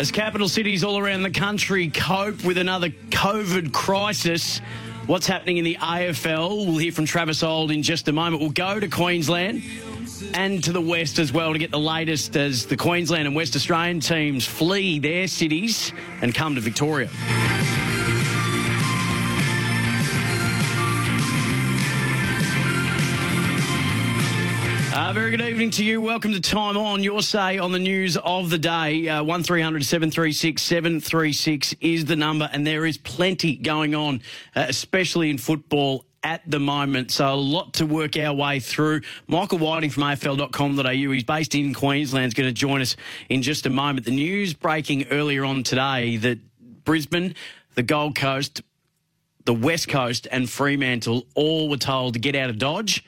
As capital cities all around the country cope with another COVID crisis, what's happening in the AFL? We'll hear from Travis Auld in just a moment. We'll go to Queensland and to the West as well to get the latest as the Queensland and West Australian teams flee their cities and come to Victoria. Uh, very good evening to you. Welcome to Time On. Your say on the news of the day. Uh, 1300 736 736 is the number, and there is plenty going on, uh, especially in football at the moment. So a lot to work our way through. Michael Whiting from AFL.com.au, he's based in Queensland, is going to join us in just a moment. The news breaking earlier on today that Brisbane, the Gold Coast, the West Coast, and Fremantle all were told to get out of Dodge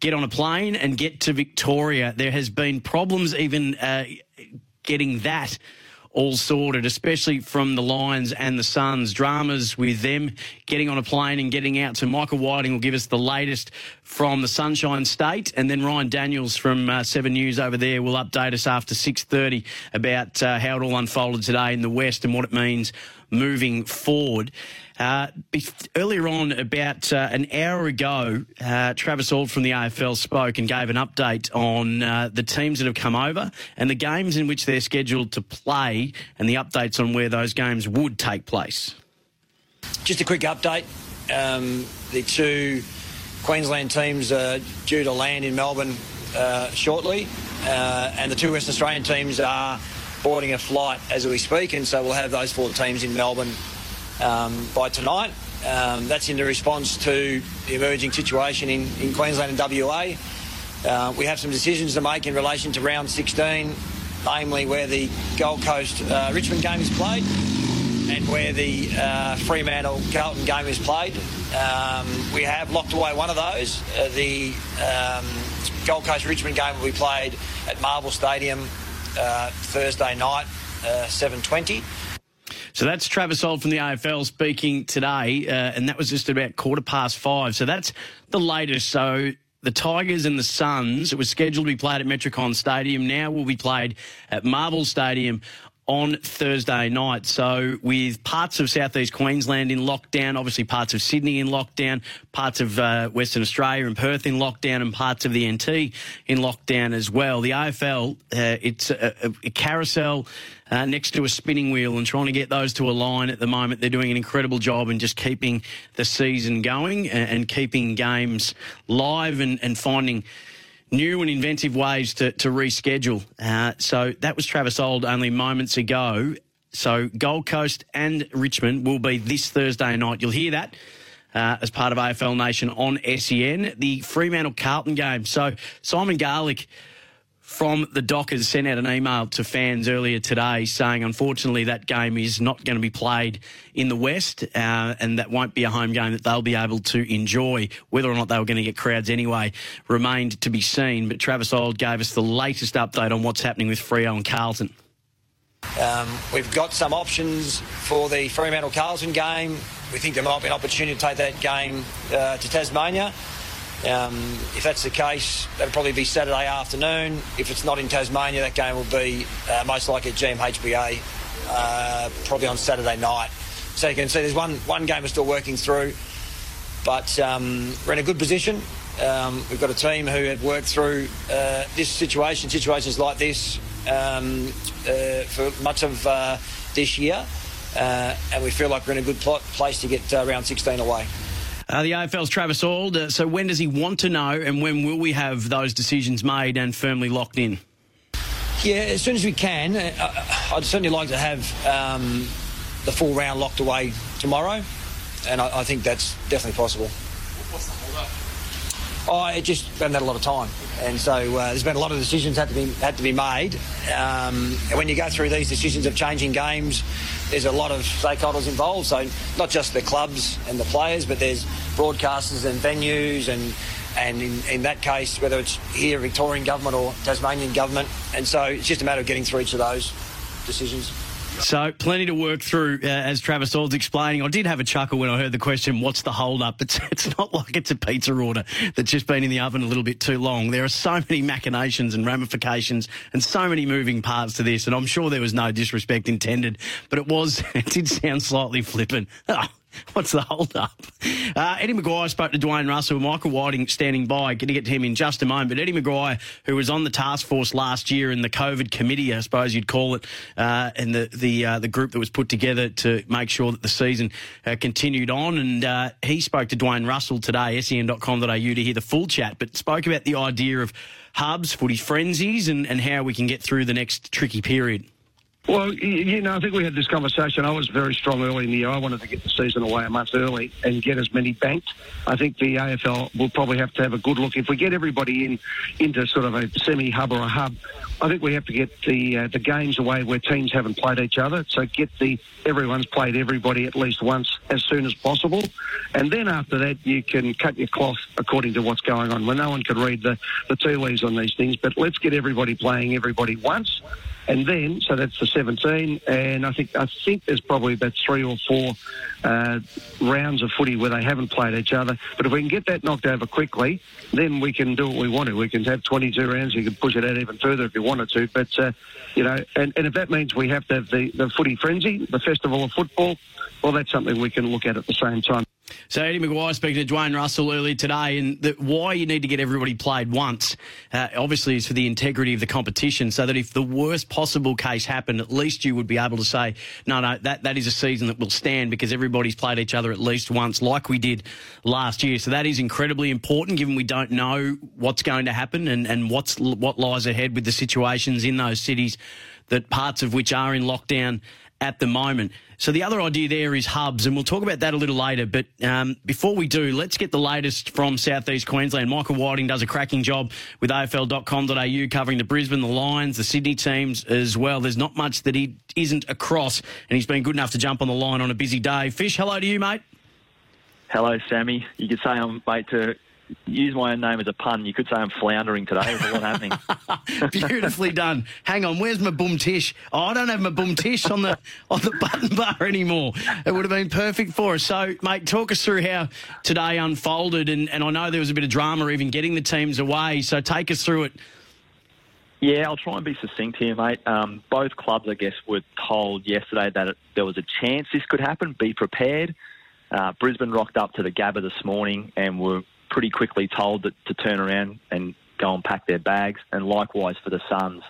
get on a plane and get to Victoria. There has been problems even uh, getting that all sorted, especially from the Lions and the Suns. Dramas with them getting on a plane and getting out. So Michael Whiting will give us the latest from the Sunshine State, and then Ryan Daniels from uh, Seven News over there will update us after six thirty about uh, how it all unfolded today in the West and what it means moving forward. Uh, earlier on, about uh, an hour ago, uh, Travis Auld from the AFL spoke and gave an update on uh, the teams that have come over and the games in which they're scheduled to play and the updates on where those games would take place. Just a quick update. Um, the two Queensland teams are due to land in Melbourne uh, shortly, and the two West Australian teams are boarding a flight as we speak, and so we'll have those four teams in Melbourne um, by tonight. Um, that's in the response to the emerging situation in, in Queensland and WA. Uh, we have some decisions to make in relation to round 16, namely where the Gold Coast uh, Richmond game is played and where the uh, Fremantle Carlton game is played. Um, we have locked away one of those. Uh, the um, Gold Coast Richmond game will be played at Marvel Stadium uh, Thursday night, uh, 7:20. So that's Travis Auld from the AFL speaking today, uh, and that was just about quarter past five. So that's the latest. So the Tigers and the Suns, it was scheduled to be played at Metricon Stadium, now will be played at Marvel Stadium on Thursday night. So, with parts of southeast Queensland in lockdown, obviously parts of Sydney in lockdown, parts of uh, Western Australia and Perth in lockdown, and parts of the NT in lockdown as well. The AFL, uh, it's a, a carousel. Uh, next to a spinning wheel and trying to get those to align at the moment. They're doing an incredible job in just keeping the season going and, and keeping games live and, and finding new and inventive ways to, to reschedule. Uh, so that was Travis Auld only moments ago. So Gold Coast and Richmond will be this Thursday night. You'll hear that. Uh, as part of AFL Nation on SEN, the Fremantle Carlton game. So Simon Garlick from the Dockers sent out an email to fans earlier today saying, unfortunately, that game is not going to be played in the West, uh, and that won't be a home game that they'll be able to enjoy. Whether or not they were going to get crowds anyway remained to be seen. But Travis Auld gave us the latest update on what's happening with Freo and Carlton. Um, we've got some options for the Fremantle Carlton game. We think there might be an opportunity to take that game uh, to Tasmania. Um, if that's the case, that'll probably be Saturday afternoon. If it's not in Tasmania, that game will be uh, most likely at GMHBA, uh, probably on Saturday night. So you can see there's one, one game we're still working through. but um, we're in a good position. Um, we've got a team who have worked through uh, this situation, situations like this, um, uh, for much of uh, this year, uh, and we feel like we're in a good pl- place to get round 16 away. Uh, the AFL's Travis Auld. Uh, so when does he want to know, and when will we have those decisions made and firmly locked in? Yeah, as soon as we can. Uh, I'd certainly like to have um, the full round locked away tomorrow, and I, I think that's definitely possible. Oh, it just haven't had a lot of time, and so uh, there's been a lot of decisions had to be had to be made. Um, and when you go through these decisions of changing games, there's a lot of stakeholders involved. So not just the clubs and the players, but there's broadcasters and venues, and and in, in that case, whether it's here Victorian government or Tasmanian government, and so it's just a matter of getting through each of those decisions. So, plenty to work through, uh, as Travis Auld's explaining. I did have a chuckle when I heard the question, what's the hold up? It's, it's not like it's a pizza order that's just been in the oven a little bit too long. There are so many machinations and ramifications and so many moving parts to this, and I'm sure there was no disrespect intended, but it was, it did sound slightly flippant. Oh, What's the hold up? Uh, Eddie McGuire spoke to Dwayne Russell, Michael Whiting standing by. Going to get to him in just a moment. But Eddie McGuire, who was on the task force last year in the COVID committee, I suppose you'd call it, uh, and the the uh, the group that was put together to make sure that the season uh, continued on. And uh, he spoke to Dwayne Russell today, sen.com.au, to hear the full chat, but spoke about the idea of hubs, footy frenzies, and, and how we can get through the next tricky period. Well, you know, I think we had this conversation. I was very strong early in the year. I wanted to get the season away a month early and get as many banked. I think the AFL will probably have to have a good look. If we get everybody in into sort of a semi-hub or a hub, I think we have to get the uh, the games away where teams haven't played each other. So get the everyone's played everybody at least once as soon as possible, and then after that you can cut your cloth according to what's going on. Well, no one could read the the tea leaves on these things, but let's get everybody playing everybody once and then so that's the 17 and I think I think there's probably about three or four uh, rounds of footy where they haven't played each other. But if we can get that knocked over quickly then we can do what we want to. We can have 22 rounds you can push it out even further if you wanted to. But uh, you know and, and if that means we have to have the, the footy frenzy the festival of football well that's something we can look at at the same time. So Eddie McGuire speaking to Dwayne Russell earlier today, and the, why you need to get everybody played once, uh, obviously, is for the integrity of the competition, so that if the worst possible case happened, at least you would be able to say, no, no, that, that is a season that will stand because everybody's played each other at least once, like we did last year. So that is incredibly important, given we don't know what's going to happen and, and what's what lies ahead with the situations in those cities, that parts of which are in lockdown at the moment. So the other idea there is hubs, and we'll talk about that a little later. But um, before we do, let's get the latest from Southeast Queensland. Michael Whiting does a cracking job with AFL.com.au covering the Brisbane, the Lions, the Sydney teams as well. There's not much that he isn't across, and he's been good enough to jump on the line on a busy day. Fish, hello to you, mate. Hello, Sammy. You could say I'm mate to use my own name as a pun. You could say I'm floundering today. A lot happening. Beautifully done. Hang on, where's my boom tish? Oh, I don't have my boom tish on the on the button bar anymore. It would have been perfect for us. So, mate, talk us through how today unfolded, and, and I know there was a bit of drama even getting the teams away. So, take us through it. Yeah, I'll try and be succinct here, mate. Um, both clubs, I guess, were told yesterday that it, there was a chance this could happen. Be prepared. Uh, Brisbane rocked up to the Gabba this morning and were pretty quickly told that to turn around and go and pack their bags. And likewise for the Suns,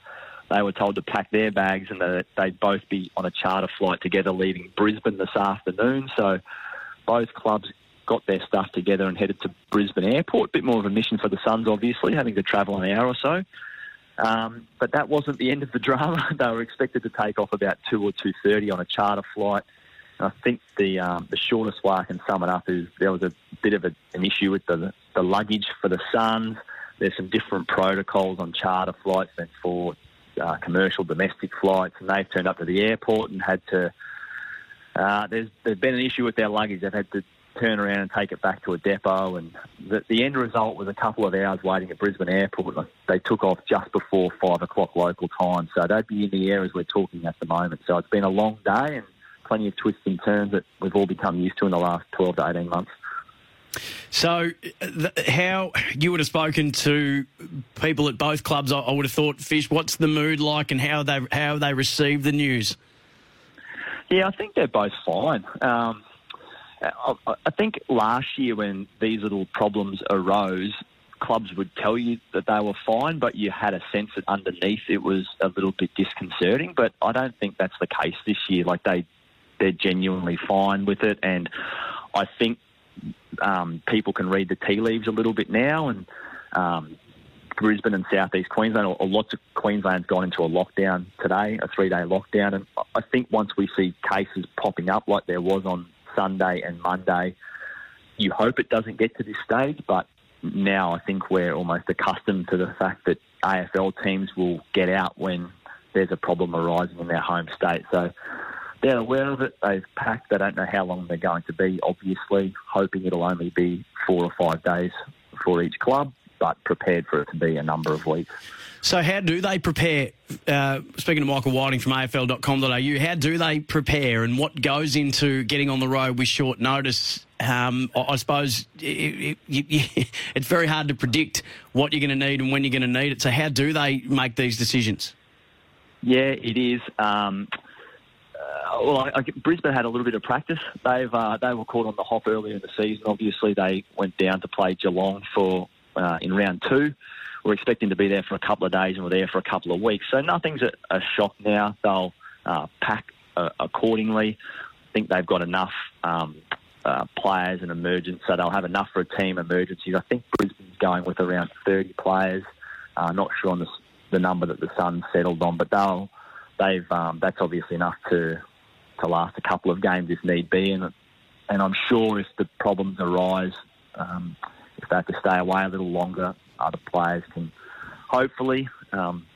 they were told to pack their bags and that they'd both be on a charter flight together leaving Brisbane this afternoon. So both clubs got their stuff together and headed to Brisbane Airport. A bit more of a mission for the Suns, obviously, having to travel an hour or so. Um, but that wasn't the end of the drama. they were expected to take off about two or two thirty on a charter flight. I think the um, the shortest way I can sum it up is there was a bit of a, an issue with the the luggage for the Suns. There's some different protocols on charter flights than for uh, commercial domestic flights, and they've turned up to the airport and had to. Uh, there's there's been an issue with their luggage. They've had to turn around and take it back to a depot, and the, the end result was a couple of hours waiting at Brisbane Airport. They took off just before five o'clock local time, so they'd be in the air as we're talking at the moment. So it's been a long day and plenty of twists and turns that we've all become used to in the last 12 to 18 months. So, the, how you would have spoken to people at both clubs? I, I, would have thought, Fish, what's the mood like, and how they how they receive the news? Yeah, I think they're both fine. Um, I, I think last year when these little problems arose, clubs would tell you that they were fine, but you had a sense that underneath it was a little bit disconcerting. But I don't think that's the case this year. Like they, they're genuinely fine with it, and I think um, people can read the tea leaves a little bit now, and um, Brisbane and southeast Queensland, or, or lots of Queensland's gone into a lockdown today, a three-day lockdown, and I think once we see cases popping up like there was on Sunday and Monday, you hope it doesn't get to this stage, but now I think we're almost accustomed to the fact that AFL teams will get out when there's a problem arising in their home state. So they're aware of it. They've packed. They don't know how long they're going to be, obviously, hoping it'll only be four or five days for each club, but prepared for it to be a number of weeks. So, how do they prepare? Uh, speaking to Michael Whiting from AFL.com.au, how do they prepare and what goes into getting on the road with short notice? Um, I, I suppose it, it, it, it's very hard to predict what you're going to need and when you're going to need it. So, how do they make these decisions? Yeah, it is. Um, well, I, I, Brisbane had a little bit of practice. They've uh, they were caught on the hop earlier in the season. Obviously, they went down to play Geelong for uh, in round two. We're expecting to be there for a couple of days, and we're there for a couple of weeks. So nothing's a, a shock now. They'll uh, pack uh, accordingly. I think they've got enough um, uh, players and emergence, so they'll have enough for a team emergency. I think Brisbane's going with around 30 players. Uh, not sure on the, the number that the Suns settled on, but they'll they've um, that's obviously enough to to last a couple of games if need be, and and I'm sure if the problems arise, um, if they have to stay away a little longer, other players can hopefully um,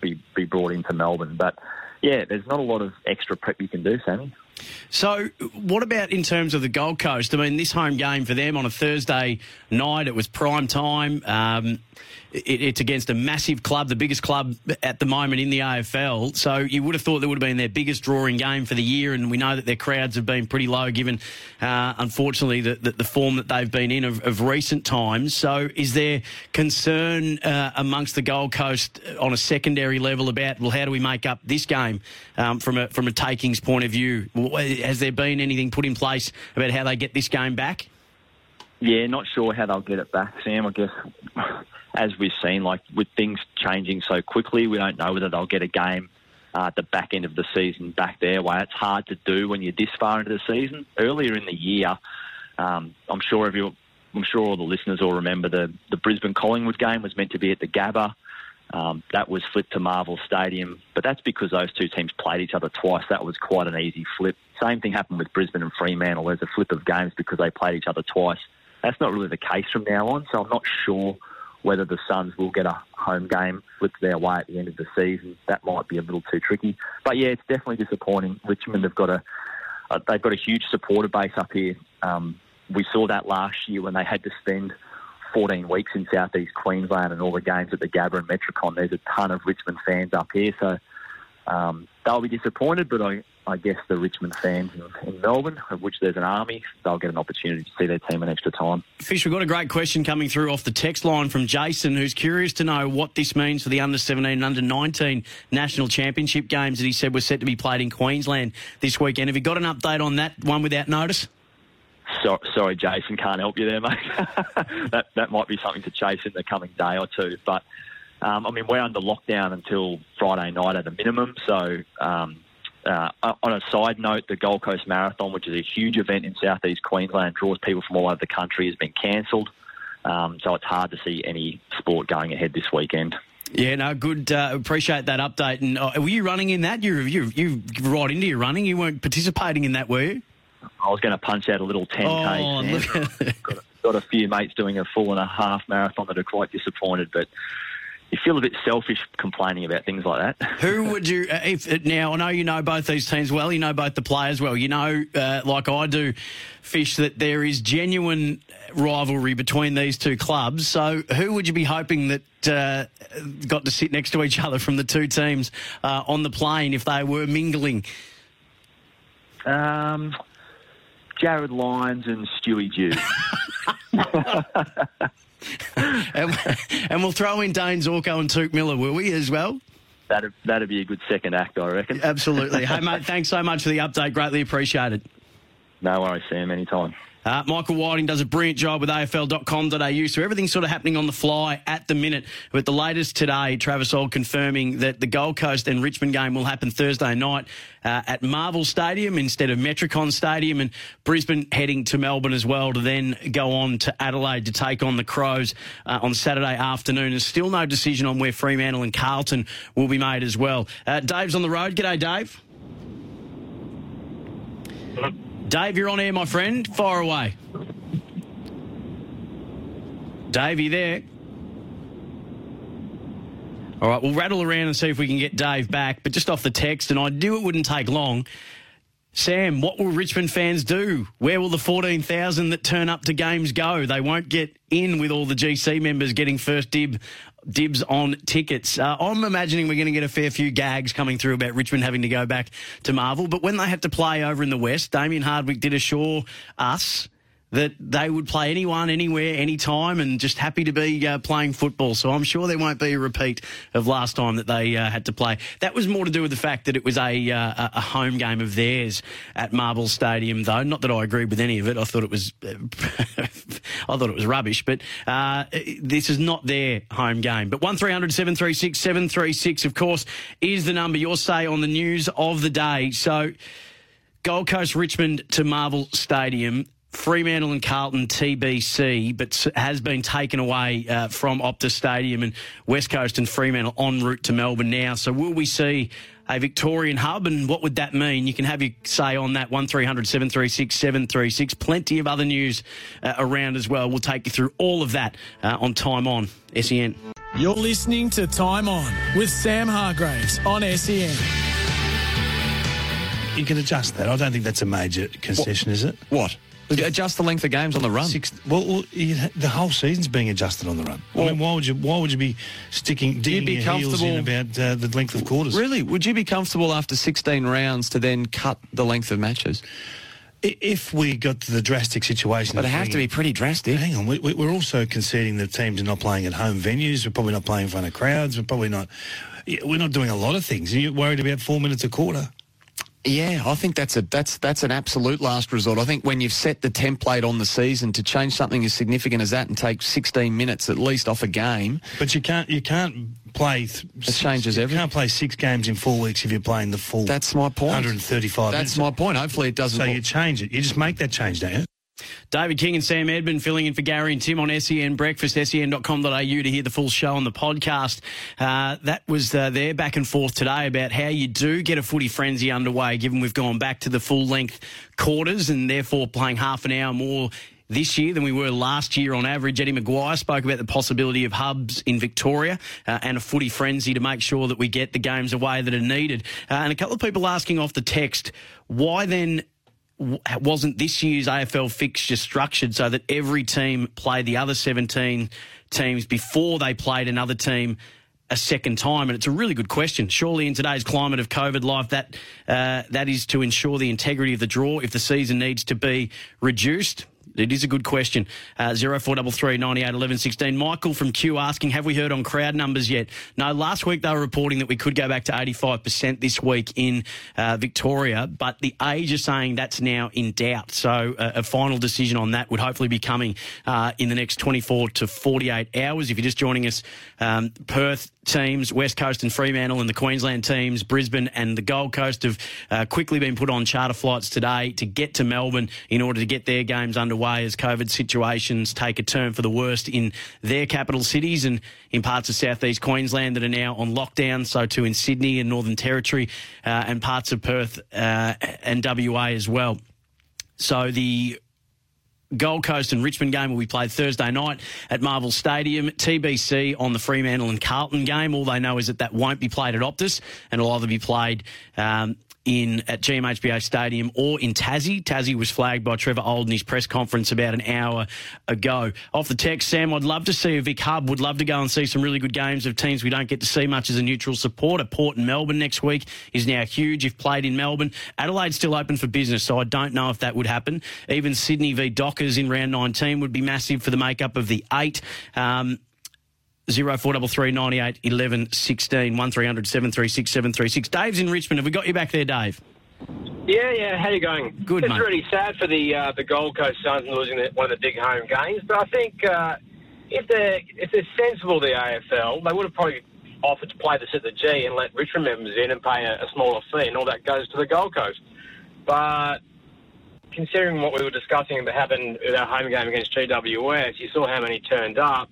be be brought into Melbourne. But yeah, there's not a lot of extra prep you can do, Sammy. So, what about in terms of the Gold Coast? I mean, this home game for them on a Thursday night, it was prime time. Um, it, it's against a massive club, the biggest club at the moment in the AFL. So, you would have thought that would have been their biggest drawing game for the year. And we know that their crowds have been pretty low, given, uh, unfortunately, the, the, the, form that they've been in of, of recent times. So, is there concern uh, amongst the Gold Coast on a secondary level about, well, how do we make up this game um, from, a, from a takings point of view? Has there been anything put in place about how they get this game back? Yeah, not sure how they'll get it back, Sam. I guess as we've seen, like with things changing so quickly, we don't know whether they'll get a game uh, at the back end of the season back their way. It's hard to do when you're this far into the season. Earlier in the year, um, I'm sure everyone, I'm sure all the listeners will remember the the Brisbane Collingwood game was meant to be at the Gabba. Um, that was flipped to Marvel Stadium, but that's because those two teams played each other twice. That was quite an easy flip. Same thing happened with Brisbane and Fremantle. There's a flip of games because they played each other twice. That's not really the case from now on, so I'm not sure whether the Suns will get a home game flipped their way at the end of the season. That might be a little too tricky. But yeah, it's definitely disappointing. Richmond have got a, a they've got a huge supporter base up here. Um, we saw that last year when they had to spend 14 weeks in southeast Queensland and all the games at the Gabba and Metricon. There's a ton of Richmond fans up here, so um, they'll be disappointed. But I, I guess the Richmond fans in, in, Melbourne, of which there's an army, they'll get an opportunity to see their team an extra time. Fish, we've got a great question coming through off the text line from Jason, who's curious to know what this means for the under 17 and under 19 national championship games that he said were set to be played in Queensland this weekend. Have you got an update on that one without notice? So, sorry, Jason, can't help you there, mate. that that might be something to chase in the coming day or two. But um, I mean, we're under lockdown until Friday night at a minimum. So, um, uh, on a side note, the Gold Coast Marathon, which is a huge event in southeast Queensland, draws people from all over the country, has been cancelled. Um, so it's hard to see any sport going ahead this weekend. Yeah, no, good. Uh, appreciate that update. And uh, were you running in that? You you you right into your running. You weren't participating in that, were you? I was going to punch out a little 10k. Oh, got, got, a few mates doing a full and a half marathon that are quite disappointed, but you feel a bit selfish complaining about things like that. Who would you? Uh, if uh, now I know you know both these teams well. You know both the players well. You know, uh, like I do, fish that there is genuine rivalry between these two clubs. So, who would you be hoping that uh, got to sit next to each other from the two teams uh, on the plane if they were mingling? Um, Jarryd Lyons and Stewie Dew. and, and, we'll throw in Dane Zorko and Touk Miller, will we, as well? That'd, that'd be a good second act, I reckon. Absolutely. hey, mate, thanks so much for the update. Greatly appreciated. No worries, Sam. Anytime. Uh, Michael Whiting does a brilliant job with AFL.com.au, so everything's sort of happening on the fly at the minute. But the latest today, Travis Auld confirming that the Gold Coast and Richmond game will happen Thursday night uh, at Marvel Stadium instead of Metricon Stadium, and Brisbane heading to Melbourne as well to then go on to Adelaide to take on the Crows uh, on Saturday afternoon. There's still no decision on where Fremantle and Carlton will be made as well. Uh, Dave's on the road. G'day, Dave. Dave, you're on air, my friend. Fire away. Dave, you there? All right, we'll rattle around and see if we can get Dave back. But just off the text, and I knew it wouldn't take long. Sam, what will Richmond fans do? Where will the 14,000 that turn up to games go? They won't get in with all the GC members getting first dib dibs on tickets. Uh, I'm imagining we're going to get a fair few gags coming through about Richmond having to go back to Marvel. But when they had to play over in the West, Damien Hardwick did assure us that they would play anyone, anywhere, anytime, and just happy to be uh, playing football. So I'm sure there won't be a repeat of last time that they uh, had to play. That was more to do with the fact that it was a uh, a home game of theirs at Marvel Stadium, though. Not that I agreed with any of it. I thought it was I thought it was rubbish. But uh, this is not their home game. But one 736 736, of course, is the number. Your say on the news of the day. So. Gold Coast Richmond to Marvel Stadium. Fremantle and Carlton TBC, but has been taken away uh, from Optus Stadium and West Coast and Fremantle en route to Melbourne now. So will we see a Victorian hub and what would that mean? You can have your say on that 1300 736 736. Plenty of other news uh, around as well. We'll take you through all of that uh, on Time On SEN. You're listening to Time On with Sam Hargraves on SEN. You can adjust that. I don't think that's a major concession, what? is it? What? Adjust the length of games on the run. Six, well, well the whole season's being adjusted on the run. Well, I mean, why would you? Why would you be sticking digging be your heels in about uh, the length of quarters? Really? Would you be comfortable after 16 rounds to then cut the length of matches? If we got to the drastic situation, but it have to be pretty drastic. Hang on, we, we're also conceding that teams are not playing at home venues. We're probably not playing in front of crowds. We're probably not. We're not doing a lot of things. Are you worried about four minutes a quarter? Yeah, I think that's a that's that's an absolute last resort. I think when you've set the template on the season to change something as significant as that and take 16 minutes at least off a game, but you can't you can't play. Th- it changes everything. You can't play six games in four weeks if you're playing the full. That's my point. 135. That's my point. Hopefully it doesn't. So you change it. You just make that change, don't you? David King and Sam Edmund filling in for Gary and Tim on SEN Breakfast, sen.com.au to hear the full show on the podcast. Uh, that was uh, there back and forth today about how you do get a footy frenzy underway, given we've gone back to the full length quarters and therefore playing half an hour more this year than we were last year on average. Eddie McGuire spoke about the possibility of hubs in Victoria uh, and a footy frenzy to make sure that we get the games away that are needed. Uh, and a couple of people asking off the text, why then wasn't this year's AFL fixture structured so that every team played the other 17 teams before they played another team a second time? And it's a really good question. Surely, in today's climate of COVID life, that uh, that is to ensure the integrity of the draw. If the season needs to be reduced, it is a good question. Uh, 0433 98 11 16. Michael from Q asking, have we heard on crowd numbers yet? No, last week they were reporting that we could go back to 85% this week in uh, Victoria, but the age is saying that's now in doubt. So uh, a final decision on that would hopefully be coming uh, in the next 24 to 48 hours. If you're just joining us, um, Perth teams, West Coast and Fremantle, and the Queensland teams, Brisbane and the Gold Coast, have uh, quickly been put on charter flights today to get to Melbourne in order to get their games underway as COVID situations take a turn for the worst in their capital cities and in parts of southeast Queensland that are now on lockdown. So too in Sydney and Northern Territory uh, and parts of Perth uh, and WA as well. So the Gold Coast and Richmond game will be played Thursday night at Marvel Stadium. TBC on the Fremantle and Carlton game. All they know is that that won't be played at Optus and it'll either be played um, in at GMHBA Stadium or in Tassie. Tassie was flagged by Trevor Auld in his press conference about an hour ago. Off the text, Sam, I'd love to see a Vic Hub. Would love to go and see some really good games of teams we don't get to see much as a neutral supporter. Port and Melbourne next week is now huge if played in Melbourne. Adelaide's still open for business, so I don't know if that would happen. Even Sydney v Dockers in round 19 would be massive for the makeup of the eight. Um, Zero four double three ninety eight eleven sixteen one three hundred seven three six seven three six. Dave's in Richmond. Have we got you back there, Dave? Yeah, yeah. How you going? Good, It's mate. really sad for the uh, the Gold Coast Suns losing the, one of the big home games, but I think uh, if they're if they're sensible, the AFL, they would have probably offered to play this at the G and let Richmond members in and pay a, a smaller fee, and all that goes to the Gold Coast. But considering what we were discussing about happened at our home game against GWS, you saw how many turned up.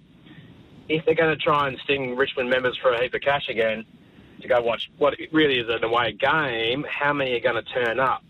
If they're going to try and sting Richmond members for a heap of cash again to go watch what really is an away game, how many are going to turn up?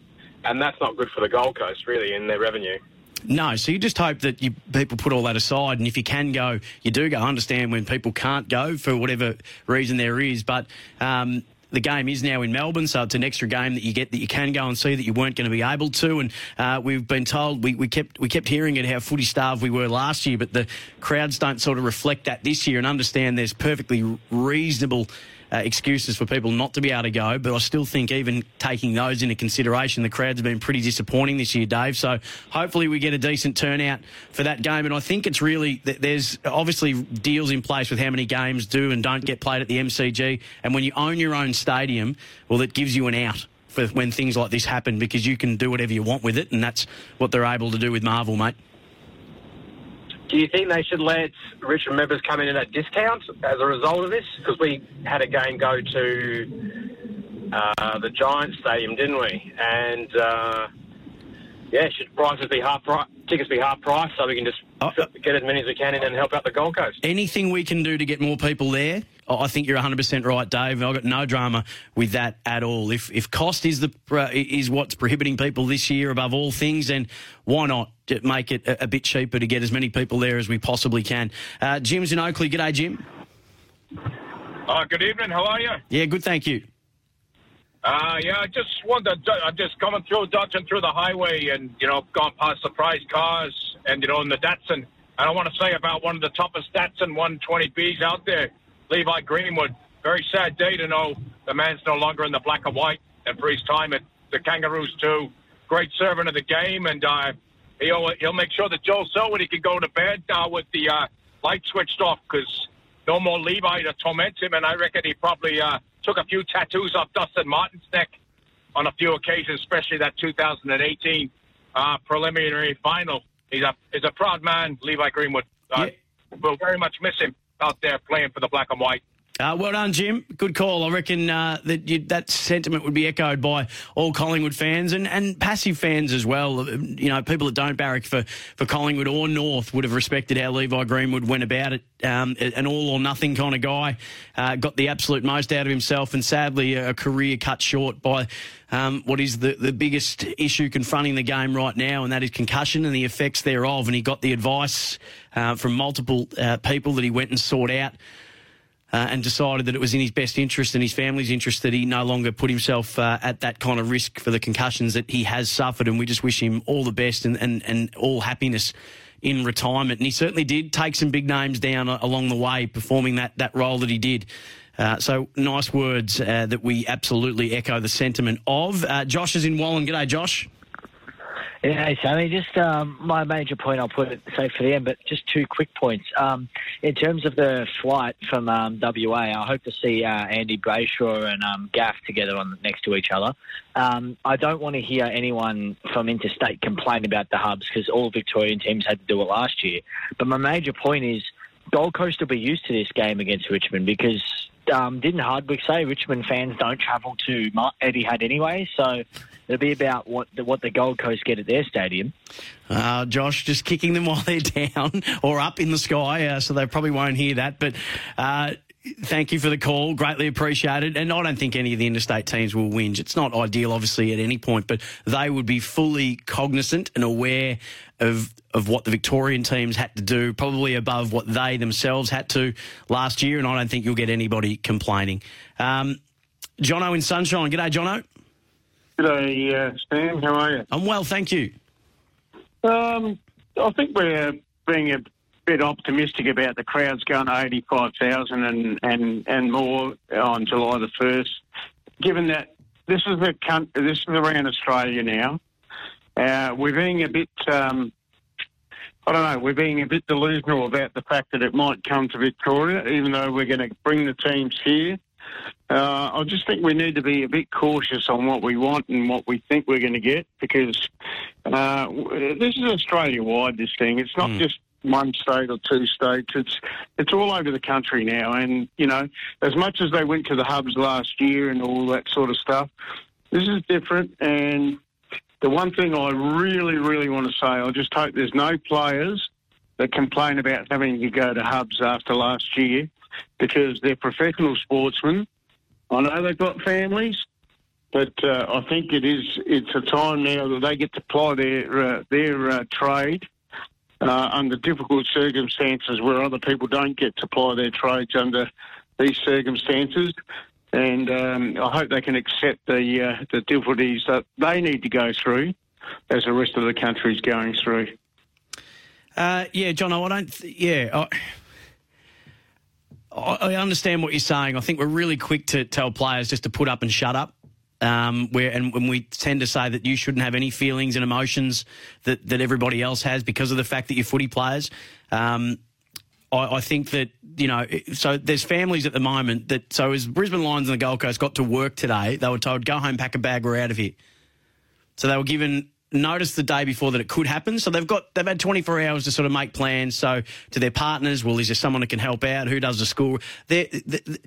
And that's not good for the Gold Coast, really, in their revenue. No, so you just hope that you, people put all that aside, and if you can go, you do go. I understand when people can't go for whatever reason there is, but um, the game is now in Melbourne, so it's an extra game that you get that you can go and see that you weren't going to be able to. And uh, we've been told we, we kept we kept hearing it how footy starved we were last year, but the crowds don't sort of reflect that this year. And understand there's perfectly reasonable. Uh, excuses for people not to be able to go, but I still think even taking those into consideration, the crowds have been pretty disappointing this year, Dave. So hopefully we get a decent turnout for that game. And I think it's really there's obviously deals in place with how many games do and don't get played at the MCG. And when you own your own stadium, well, it gives you an out for when things like this happen because you can do whatever you want with it, and that's what they're able to do with Marvel, mate. Do you think they should let Richmond members come in at a discount as a result of this? Because we had a game go to uh, the Giants Stadium, didn't we? And uh, yeah, should prices be half price, tickets be half price, so we can just get as many as we can in and help out the Gold Coast. Anything we can do to get more people there, I I think you're 100% right, Dave. I've got no drama with that at all. If if cost is the uh, is what's prohibiting people this year above all things, then why not make it a, a bit cheaper to get as many people there as we possibly can? Uh, Jim's in Oakleigh. G'day, Jim. Uh, good evening. How are you? Yeah, good. Thank you. Uh, yeah, I just wanted to, I'm just coming through, dodging through the highway and, you know, gone past surprise cars and, you know, in the Datsun. I don't want to say about one of the toughest Datsun 120Bs out there, Levi Greenwood. Very sad day to know the man's no longer in the black and white and for his time at the Kangaroos too. Great servant of the game and, uh, he'll, he'll make sure that Joel Selwood, he can go to bed, uh, with the, uh, light switched off because no more Levi to torment him, and I reckon he probably uh, took a few tattoos off Dustin Martin's neck on a few occasions, especially that 2018 uh, preliminary final. He's a he's a proud man, Levi Greenwood. Uh, We'll very much miss him out there playing for the black and white. Uh, well done, Jim. Good call. I reckon uh, that you, that sentiment would be echoed by all Collingwood fans and, and passive fans as well. You know, people that don't barrack for, for Collingwood or North would have respected how Levi Greenwood went about it. Um, an all or nothing kind of guy. Uh, got the absolute most out of himself, and sadly, a career cut short by um, what is the, the biggest issue confronting the game right now, and that is concussion and the effects thereof. And he got the advice uh, from multiple uh, people that he went and sought out uh, and decided that it was in his best interest and his family's interest that he no longer put himself uh, at that kind of risk for the concussions that he has suffered. And we just wish him all the best and, and, and all happiness in retirement. And he certainly did take some big names down along the way, performing that, that role that he did. Uh, so nice words uh, that we absolutely echo the sentiment of. Uh, Josh is in Wallan. G'day, Josh. Yeah, Sammy. Just um, my major point, I'll put it safe for the end, but just two quick points. Um, in terms of the flight from um, WA, I hope to see uh, Andy Brayshaw and um, Gaff together on next to each other. Um, I don't want to hear anyone from interstate complain about the hubs because all Victorian teams had to do it last year. But my major point is Gold Coast will be used to this game against Richmond because um, didn't Hardwick say Richmond fans don't travel to Etihad anyway? So it'll be about what the, what the Gold Coast get at their stadium. Uh, Josh, just kicking them while they're down or up in the sky, uh, so they probably won't hear that. But uh, thank you for the call, greatly appreciated. And I don't think any of the interstate teams will whinge. It's not ideal, obviously, at any point, but they would be fully cognizant and aware of of what the Victorian teams had to do, probably above what they themselves had to last year. And I don't think you'll get anybody complaining. Um, Jono in Sunshine, g'day, Jono. G'day, uh, Sam. How are you? I'm well, thank you. Um, I think we're being a bit optimistic about the crowds going to 85,000 and, and, and more on July the 1st, given that this is, coun- this is around Australia now. Uh, we're being a bit, um, I don't know, we're being a bit delusional about the fact that it might come to Victoria, even though we're going to bring the teams here. Uh, I just think we need to be a bit cautious on what we want and what we think we're going to get because uh, this is Australia wide. This thing, it's not just one state or two states. It's it's all over the country now. And you know, as much as they went to the hubs last year and all that sort of stuff, this is different. And the one thing I really, really want to say, I just hope there's no players that complain about having to go to hubs after last year because they're professional sportsmen. I know they've got families, but uh, I think it is it's a time now that they get to ply their uh, their uh, trade uh, under difficult circumstances where other people don't get to ply their trades under these circumstances. And um, I hope they can accept the uh, the difficulties that they need to go through as the rest of the country is going through. Uh, yeah, John, I don't. Yeah, I, I understand what you're saying. I think we're really quick to tell players just to put up and shut up. Um, where and when we tend to say that you shouldn't have any feelings and emotions that, that everybody else has because of the fact that you're footy players. Um, I, I think that you know, so there's families at the moment that so as Brisbane Lions and the Gold Coast got to work today, they were told go home, pack a bag, we're out of here. So they were given notice the day before that it could happen. So they've got they've had 24 hours to sort of make plans. So to their partners, well, is there someone that can help out? Who does the school? They're, th th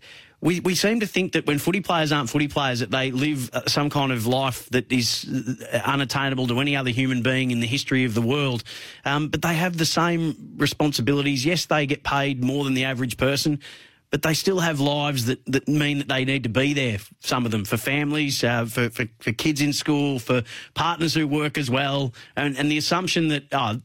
we we seem to think that when footy players aren't footy players, that they live uh, some kind of life that is uh, unattainable to any other human being in the history of the world. Um, but they have the same responsibilities. Yes, they get paid more than the average person but they still have lives that, that mean that they need to be there, some of them, for families, uh, for, for, for kids in school, for partners who work as well. And, and the assumption that, oh,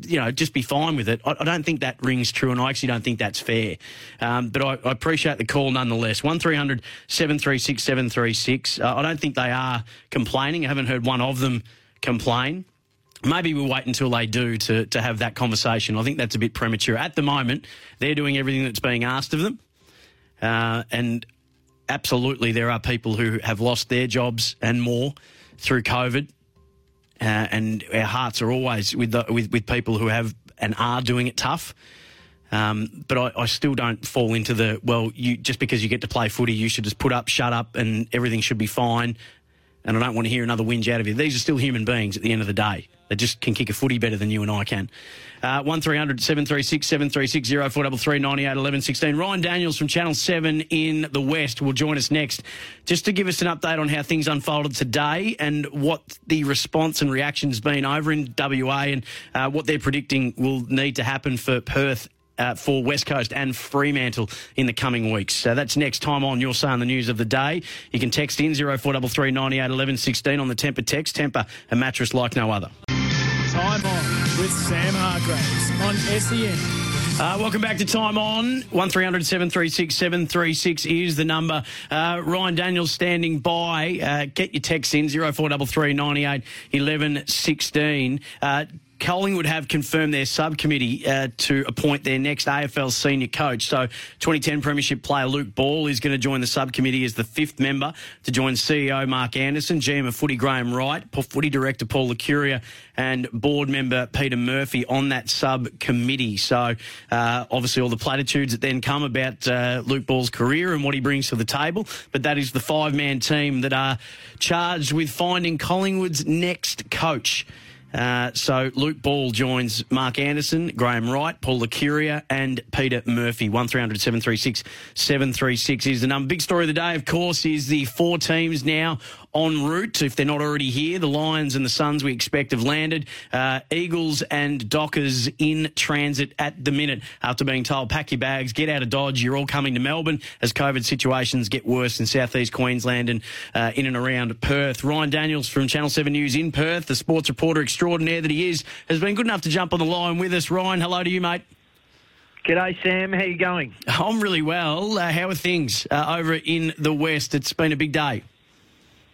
you know, just be fine with it, I, don't think that rings true, and I actually don't think that's fair. Um, but I, I appreciate the call nonetheless. 1300 736 736. Uh, I don't think they are complaining. I haven't heard one of them complain. Maybe we'll wait until they do to, to have that conversation. I think that's a bit premature. At the moment, they're doing everything that's being asked of them. Uh, and absolutely, there are people who have lost their jobs and more through COVID. Uh, and our hearts are always with, the, with with people who have and are doing it tough. Um, but I, I still don't fall into the well. You just because you get to play footy, you should just put up, shut up, and everything should be fine. And I don't want to hear another whinge out of you. These are still human beings at the end of the day. They just can kick a footy better than you and I can. Uh, 1300 736 736 0433 98 11 16. Ryan Daniels from Channel 7 in the West will join us next just to give us an update on how things unfolded today and what the response and reaction has been over in WA and uh, what they're predicting will need to happen for Perth uh, for West Coast and Fremantle in the coming weeks. So that's next time on You're Saying the News of the Day. You can text in 0433 98 11 16 on the Tempur text. Tempur, a mattress like no other. Time on with Sam Hargraves on SEN. Uh, welcome back to Time On. 1300 736 736 is the number. Uh, Ryan Daniels standing by. Uh, get your text in 0433 98 11 16. Collingwood have confirmed their subcommittee uh, to appoint their next AFL senior coach. So, 2010 Premiership player Luke Ball is going to join the subcommittee as the fifth member to join CEO Mark Anderson, GM of Footy Graham Wright, Footy Director Paul Licuria, and board member Peter Murphy on that subcommittee. So, uh, obviously, all the platitudes that then come about uh, Luke Ball's career and what he brings to the table. But that is the five man team that are charged with finding Collingwood's next coach. Uh, so Luke Ball joins Mark Anderson, Graham Wright, Paul Licuria, and Peter Murphy. One 736 736 is the number. Big story of the day, of course, is the four teams now en route. If they're not already here, the Lions and the Suns we expect have landed. Uh, Eagles and Dockers in transit at the minute after being told pack your bags, get out of Dodge. You're all coming to Melbourne as COVID situations get worse in southeast Queensland and uh, in and around Perth. Ryan Daniels from Channel 7 News in Perth, the sports reporter extraordinaire that he is, has been good enough to jump on the line with us. Ryan, hello to you, mate. G'day, Sam. How you going? I'm really well. Uh, how are things uh, over in the West? It's been a big day.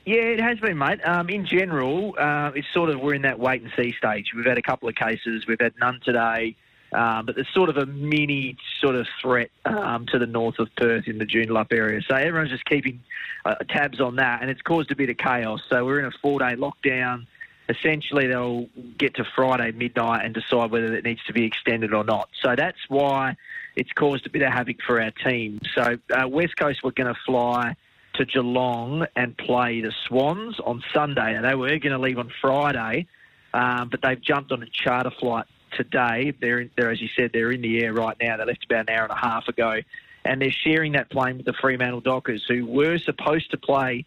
Yeah, it has been, mate. Um, in general, uh, it's sort of we're in that wait and see stage. We've had a couple of cases. We've had none today, um, but there's sort of a mini sort of threat um, to the north of Perth in the Joondalup area. So everyone's just keeping uh, tabs on that, and it's caused a bit of chaos. So we're in a four day lockdown. essentially they'll get to Friday midnight and decide whether it needs to be extended or not. So that's why it's caused a bit of havoc for our team. So uh, West Coast were going to fly to Geelong and play the Swans on Sunday. Now, they were going to leave on Friday, um, but they've jumped on a charter flight today. They're, in, they're, as you said, they're in the air right now. They left about an hour and a half ago, and they're sharing that plane with the Fremantle Dockers, who were supposed to play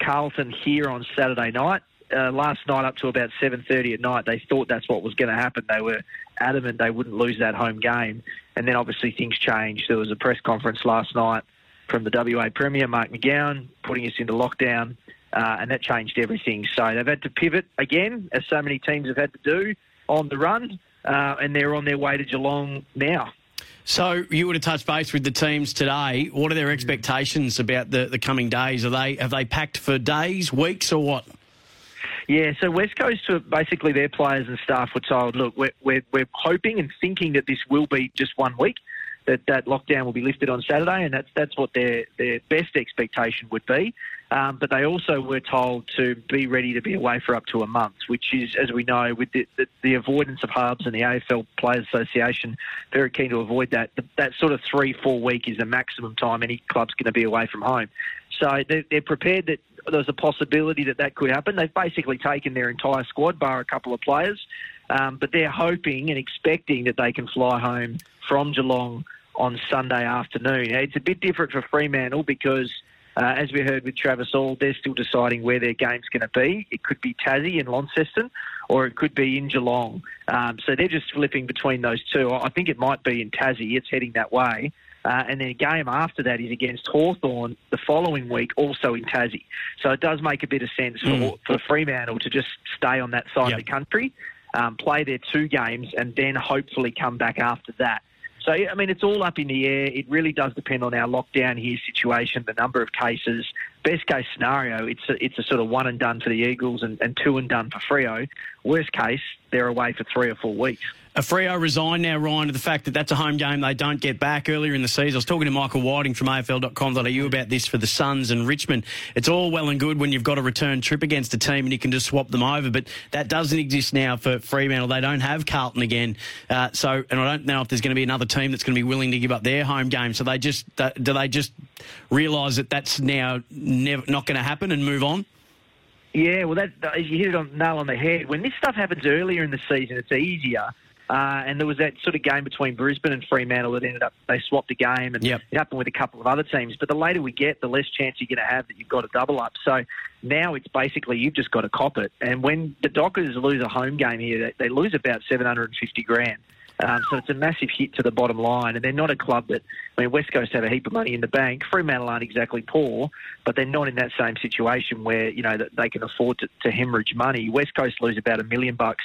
Carlton here on Saturday night. Uh, last night up to about 7.30 at night, they thought that's what was going to happen. They were adamant they wouldn't lose that home game. And then obviously things changed. There was a press conference last night from the WA Premier, Mark McGowan, putting us into lockdown, uh, and that changed everything. So they've had to pivot again, as so many teams have had to do on the run, uh, and they're on their way to Geelong now. So you would have touched base with the teams today. What are their expectations about the, the coming days? Are they have they packed for days, weeks, or what? Yeah, so West Coast, basically their players and staff were told, look, we're, we're, we're hoping and thinking that this will be just one week that that lockdown will be lifted on Saturday, and that's that's what their their best expectation would be. Um, but they also were told to be ready to be away for up to a month, which is, as we know, with the, the, the avoidance of hubs and the AFL Players Association, very keen to avoid that. The, that sort of three four week is the maximum time any club's going to be away from home. So they're, they're prepared that there's a possibility that that could happen. They've basically taken their entire squad, bar a couple of players, um, but they're hoping and expecting that they can fly home from Geelong on Sunday afternoon. It's a bit different for Fremantle because, uh, as we heard with Travis Auld, they're still deciding where their game's going to be. It could be Tassie and Launceston, or it could be in Geelong. Um, so they're just flipping between those two. I think it might be in Tassie. It's heading that way. Uh, and then a game after that is against Hawthorn the following week, also in Tassie. So it does make a bit of sense for, mm. for Fremantle to just stay on that side yep. of the country, um, play their two games, and then hopefully come back after that. So, I mean, it's all up in the air. It really does depend on our lockdown here situation, the number of cases. Best case scenario, it's a, it's a sort of one and done for the Eagles and, and two and done for Freo. Worst case, they're away for three or four weeks. A Freo resigned now, Ryan, to the fact that that's a home game they don't get back earlier in the season. I was talking to Michael Whiting from AFL.com.au about this for the Suns and Richmond. It's all well and good when you've got a return trip against a team and you can just swap them over, but that doesn't exist now for Fremantle. They don't have Carlton again. Uh, so, and I don't know if there's going to be another team that's going to be willing to give up their home game. So they just, uh, do they just realise that that's now never, not going to happen and move on? Yeah, well, that, you hit it on nail on the head. When this stuff happens earlier in the season, it's easier uh, and there was that sort of game between Brisbane and Fremantle that ended up they swapped a game, and yep. it happened with a couple of other teams. But the later we get, the less chance you're going to have that you've got a double up. So now it's basically you've just got to cop it. And when the Dockers lose a home game here, they, they lose about 750 grand. Um, so it's a massive hit to the bottom line, and they're not a club that. I mean, West Coast have a heap of money in the bank. Fremantle aren't exactly poor, but they're not in that same situation where you know that they can afford to, to hemorrhage money. West Coast lose about a million bucks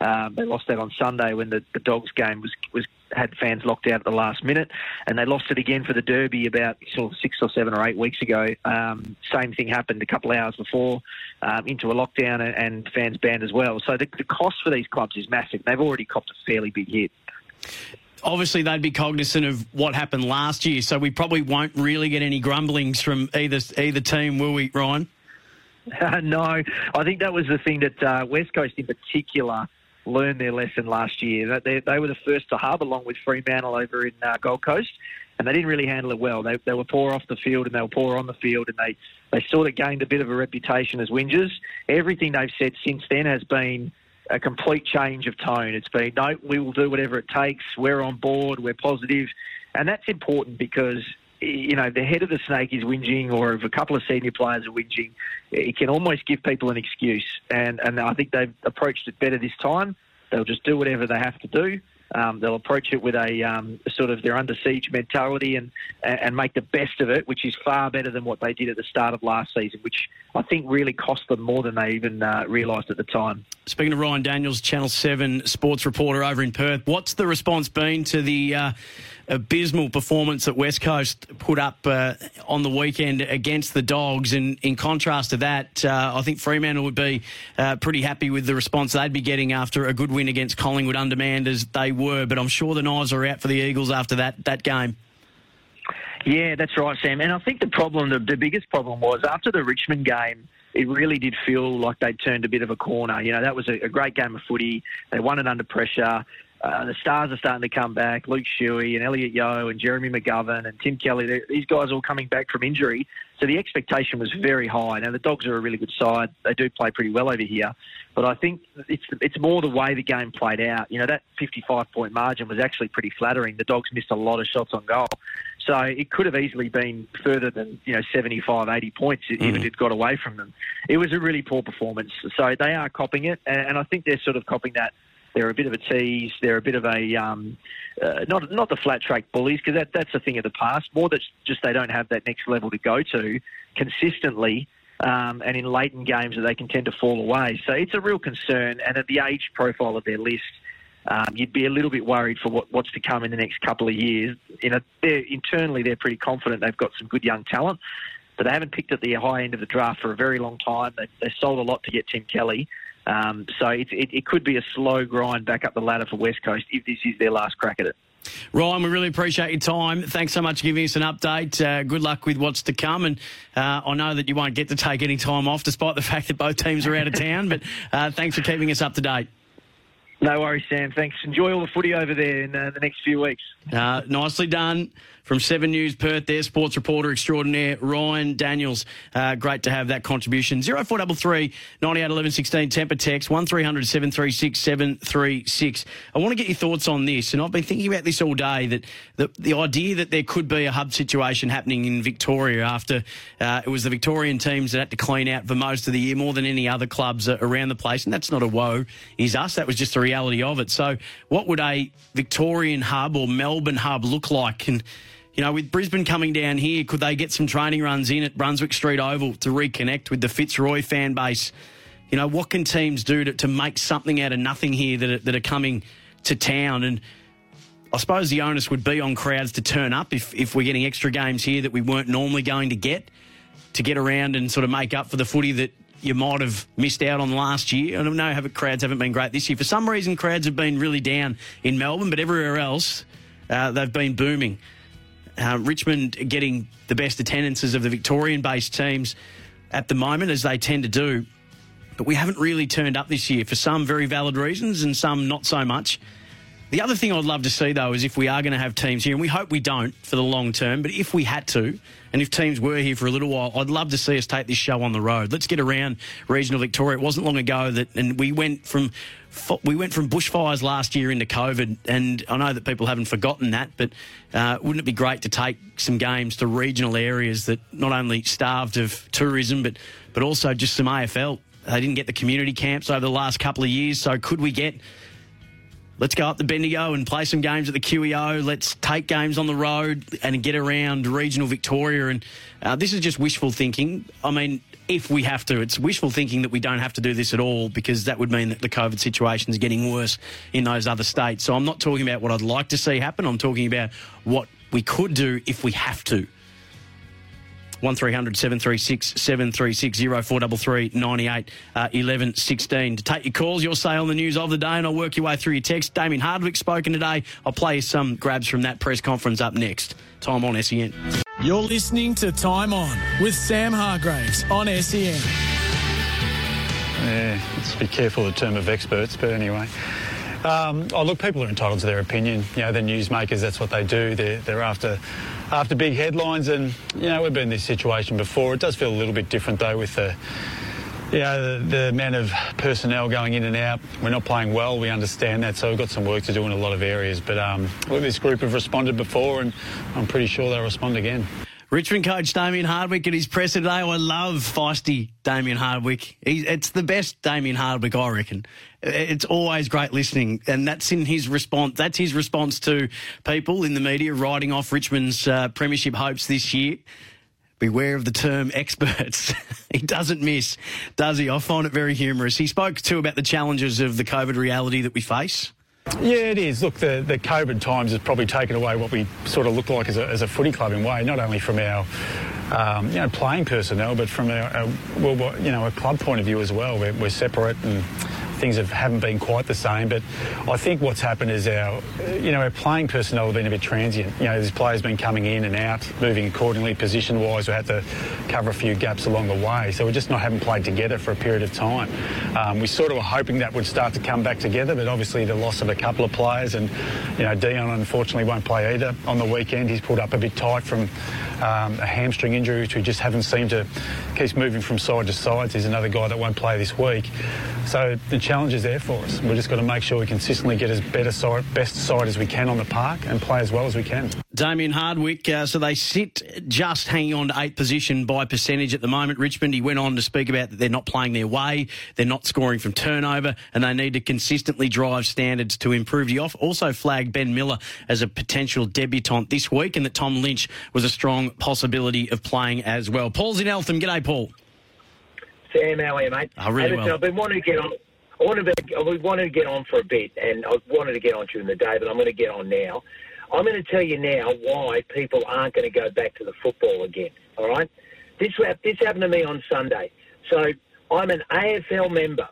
um, they lost that on Sunday when the, the Dogs game was was had fans locked out at the last minute, and they lost it again for the Derby about sort of six or seven or eight weeks ago. Um, same thing happened a couple of hours before um, into a lockdown and, and, fans banned as well. So the, the cost for these clubs is massive. They've already copped a fairly big hit obviously they'd be cognizant of what happened last year, so we probably won't really get any grumblings from either either team, will we, Ryan? Uh, no, I think that was the thing that uh, West Coast in particular learned their lesson last year. They, they were the first to hub along with Fremantle over in uh, Gold Coast, and they didn't really handle it well. They, they were poor off the field and they were poor on the field, and they, they sort of gained a bit of a reputation as whingers. Everything they've said since then has been a complete change of tone. It's been, no, we will do whatever it takes. We're on board. We're positive. And that's important because you know, the head of the snake is whinging or if a couple of senior players are whinging, it can almost give people an excuse. And, and I think they've approached it better this time. They'll just do whatever they have to do. Um, they'll approach it with a um, sort of their under siege mentality and and make the best of it, which is far better than what they did at the start of last season, which I think really cost them more than they even uh, realised at the time. Speaking of Ryan Daniels, Channel Seven sports reporter over in Perth, what's the response been to the? Uh, abysmal performance that West Coast put up uh, on the weekend against the Dogs. And in contrast to that, uh, I think Fremantle would be uh, pretty happy with the response they'd be getting after a good win against Collingwood undermanned as they were. But I'm sure the knives are out for the Eagles after that, that game. Yeah, that's right, Sam. And I think the problem, the, the biggest problem was after the Richmond game, it really did feel like they'd turned a bit of a corner. You know, that was a, a great game of footy. They won it under pressure. Uh, the stars are starting to come back. Luke Shuey and Elliot Yeo and Jeremy McGovern and Tim Kelly. These guys are all coming back from injury. So the expectation was very high. Now the Dogs are a really good side. They do play pretty well over here, but I think it's it's more the way the game played out. You know that 55 point margin was actually pretty flattering. The Dogs missed a lot of shots on goal, so it could have easily been further than you know 75, 80 points mm. if it got away from them. It was a really poor performance. So they are copping it, and I think they're sort of copping that they're a bit of a tease. They're a bit of a um, uh, not not the flat track bullies because that that's a thing of the past. More that just they don't have that next level to go to consistently. Um, and in late in games that they can tend to fall away. So it's a real concern. And at the age profile of their list, um, you'd be a little bit worried for what, what's to come in the next couple of years. You know, they're, internally they're pretty confident they've got some good young talent, but they haven't picked at the high end of the draft for a very long time. They, they sold a lot to get Tim Kelly. Um, so it, it, it could be a slow grind back up the ladder for West Coast if this is their last crack at it. Ryan, we really appreciate your time. Thanks so much for giving us an update. Uh, good luck with what's to come. And uh, I know that you won't get to take any time off despite the fact that both teams are out of town, but uh, thanks for keeping us up to date. No worries, Sam. Thanks. Enjoy all the footy over there in uh, the next few weeks. Uh, nicely done from Seven News Perth, their sports reporter extraordinaire, Ryan Daniels. Uh, great to have that contribution. 0433 98 11 16, Tempur text 1300 736 736. I want to get your thoughts on this, and I've been thinking about this all day that the, the idea that there could be a hub situation happening in Victoria after uh, it was the Victorian teams that had to clean out for most of the year more than any other clubs around the place, and that's not a woe, is us. That was just the reality of it. So, what would a Victorian hub or Melbourne hub look like? And you know, with Brisbane coming down here, could they get some training runs in at Brunswick Street Oval to reconnect with the Fitzroy fan base? You know, what can teams do to, to make something out of nothing here that are, that are coming to town? And I suppose the onus would be on crowds to turn up if, if we're getting extra games here that we weren't normally going to get, to get around and sort of make up for the footy that you might have missed out on last year. I don't know, have, crowds haven't been great this year. For some reason, crowds have been really down in Melbourne, but everywhere else, uh, they've been booming. Uh, Richmond getting the best attendances of the Victorian based teams at the moment, as they tend to do. But we haven't really turned up this year for some very valid reasons and some not so much. The other thing I'd love to see, though, is if we are going to have teams here, and we hope we don't for the long term, but if we had to, and if teams were here for a little while, I'd love to see us take this show on the road. Let's get around regional Victoria. It wasn't long ago that, and we went from we went from bushfires last year into COVID, and I know that people haven't forgotten that, but uh, wouldn't it be great to take some games to regional areas that not only starved of tourism, but but also just some AFL? They didn't get the community camps over the last couple of years, so could we get? Let's go up the Bendigo and play some games at the QEO. Let's take games on the road and get around regional Victoria. And uh, this is just wishful thinking. I mean, if we have to. It's wishful thinking that we don't have to do this at all because that would mean that the COVID situation is getting worse in those other states. So I'm not talking about what I'd like to see happen. I'm talking about what we could do if we have to. 1300 736 736 0433 98 uh, 11 16. To take your calls, you'll say on the news of the day, and I'll work your way through your text. Damien Hardwick spoken today. I'll play some grabs from that press conference up next. Time on SEN. You're listening to Time On with Sam Hargraves on SEN. Yeah, let's be careful of the term of experts, but anyway. Um, oh, look, people are entitled to their opinion. You know, they're newsmakers, that's what they do. They're, they're after after big headlines, and, you know, we've been in this situation before. It does feel a little bit different, though, with the yeah, the, the amount of personnel going in and out, we're not playing well. We understand that, so we've got some work to do in a lot of areas. But um, look, this group have responded before, and I'm pretty sure they'll respond again. Richmond coach Damien Hardwick at his presser today. I love feisty Damien Hardwick. it's the best Damien Hardwick, I reckon. It's always great listening, and that's in his response. That's his response to people in the media writing off Richmond's uh, premiership hopes this year beware of the term experts. he doesn't miss, does he? I find it very humorous. He spoke too about the challenges of the COVID reality that we face. Yeah, it is. Look, the, the COVID times has probably taken away what we sort of look like as a, as a footy club in way, not only from our um, you know, playing personnel, but from our, our, well, you know, a club point of view as well. We're, we're separate and things have, haven't been quite the same. But I think what's happened is our, you know, our playing personnel have been a bit transient. You know, there's players been coming in and out, moving accordingly, position-wise. We had to cover a few gaps along the way. So we just not haven't played together for a period of time. Um, we sort of were hoping that would start to come back together, but obviously the loss of a couple of players and, you know, Dion unfortunately won't play either on the weekend. He's pulled up a bit tight from um, a hamstring injury, which we just haven't seemed to keeps moving from side to side. He's another guy that won't play this week. So the challenge is there for us. We've just got to make sure we consistently get as better side, best side as we can on the park and play as well as we can. Damien Hardwick, uh, so they sit just hanging on to eighth position by percentage at the moment. Richmond, he went on to speak about that they're not playing their way, they're not scoring from turnover, and they need to consistently drive standards to improve. He also flagged Ben Miller as a potential debutant this week, and that Tom Lynch was a strong possibility of playing as well. Paul's in Eltham. G'day, Paul. Sam, how are you, mate? Oh, really hey, listen, well. I've been wanting to get on. I wanted to, wanted to get on for a bit, and I wanted to get on during the day, but I'm going to get on now. I'm going to tell you now why people aren't going to go back to the football again. All right, this this happened to me on Sunday. So I'm an AFL member.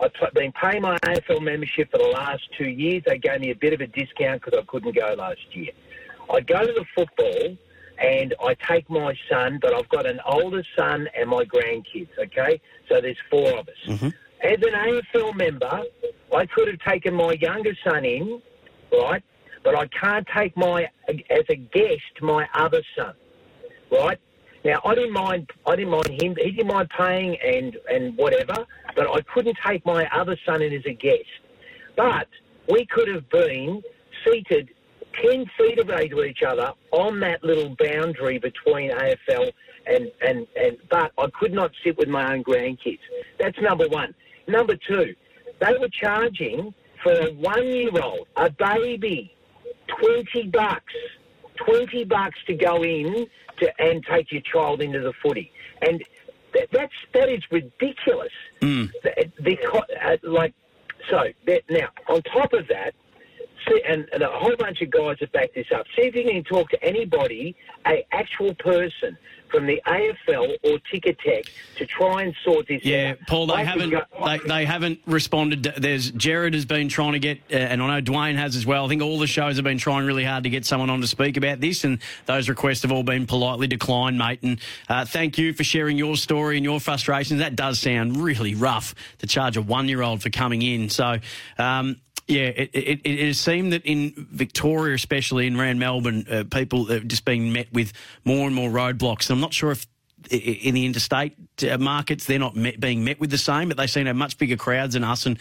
I've been paying my AFL membership for the last two years. They gave me a bit of a discount because I couldn't go last year. I go to the football and I take my son, but I've got an older son and my grandkids, okay? So there's four of us. Mm-hmm. As an AFL member, I could have taken my younger son in, right? But I can't take my, as a guest, my other son, right? Now I didn't mind. I didn't mind him. He didn't mind paying and and whatever. But I couldn't take my other son in as a guest. But we could have been seated ten feet away to each other on that little boundary between AFL and and and. But I could not sit with my own grandkids. That's number one. Number two, they were charging for a one-year-old, a baby, twenty bucks. 20 bucks to go in to, and take your child into the footy. And that, that's, that is ridiculous. The- the uh, like, so, that, now, on top of that, see, and, and a whole bunch of guys have backed this up. See if you can talk to anybody, a actual person from the AFL or Ticketek to try and sort this Yeah, out. Paul, they I haven't go- they, they haven't responded. There's Jared has been trying to get, uh, and I know Dwayne has as well. I think all the shows have been trying really hard to get someone on to speak about this, and those requests have all been politely declined, mate. And uh, thank you for sharing your story and your frustrations. That does sound really rough to charge a one year old for coming in. So. Um, yeah, it, it, it has seemed that in Victoria, especially in around Melbourne, uh, people are just being met with more and more roadblocks. And I'm not sure if in the interstate uh, markets they're not met, being met with the same, but they seem to have much bigger crowds than us. And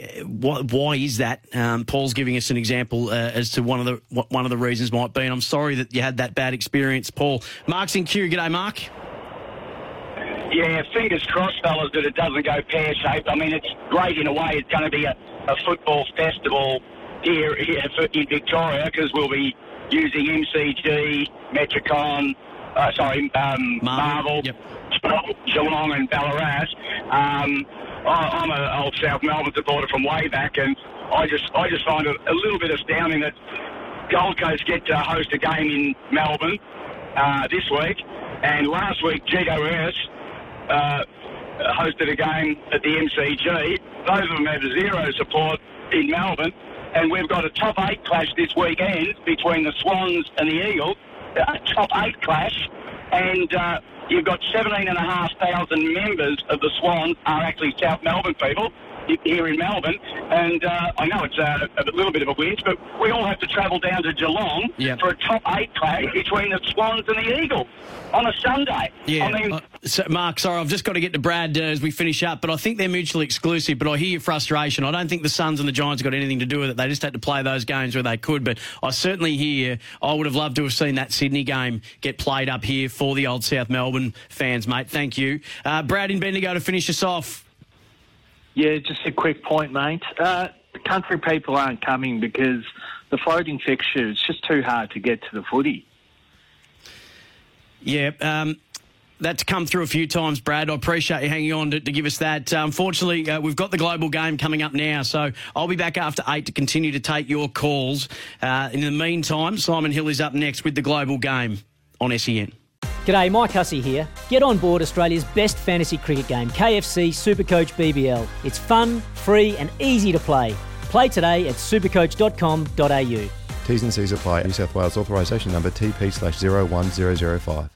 uh, why, why is that? Um, Paul's giving us an example uh, as to one of the one of the reasons might be. And I'm sorry that you had that bad experience, Paul. Mark's in queue. G'day, Mark. Yeah, fingers crossed, fellas, that it doesn't go pear shaped. I mean, it's great in a way. It's going to be a, a football festival here, here for, in Victoria because we'll be using MCG, Metricon, uh, sorry, um, Marvel, Geelong, and Ballarat. Um, I, I'm an old South Melbourne supporter from way back, and I just I just find it a little bit astounding that Gold Coast get to host a game in Melbourne uh, this week, and last week GWS uh, hosted a game at the MCG. Both of them had zero support in Melbourne, and we've got a top eight clash this weekend between the Swans and the Eagles. A top eight clash, and uh, you've got 17,500 members of the Swans are actually South Melbourne people here in Melbourne, and uh, I know it's uh, a little bit of a winch, but we all have to travel down to Geelong Yep. for a top eight clash between the Swans and the Eagles on a Sunday. Yeah, I mean, uh, so, Mark. Sorry, I've just got to get to Brad uh, as we finish up, but I think they're mutually exclusive. But I hear your frustration. I don't think the Suns and the Giants got anything to do with it. They just had to play those games where they could. But I certainly hear. I would have loved to have seen that Sydney game get played up here for the old South Melbourne fans, mate. Thank you, uh, Brad in Bendigo to finish us off. Yeah, just a quick point, mate. Uh, the country people aren't coming because the floating fixture is just too hard to get to the footy. Yeah, um, that's come through a few times, Brad. I appreciate you hanging on to, to give us that. Uh, unfortunately, uh, we've got the global game coming up now, so I'll be back after eight to continue to take your calls. Uh, in the meantime, Simon Hill is up next with the global game on SEN. G'day, Mike Hussey here. Get on board Australia's best fantasy cricket game, KFC Supercoach BBL. It's fun, free, and easy to play. Play today at supercoach.com.au. T's and C's apply. New South Wales authorisation number TP slash 01005.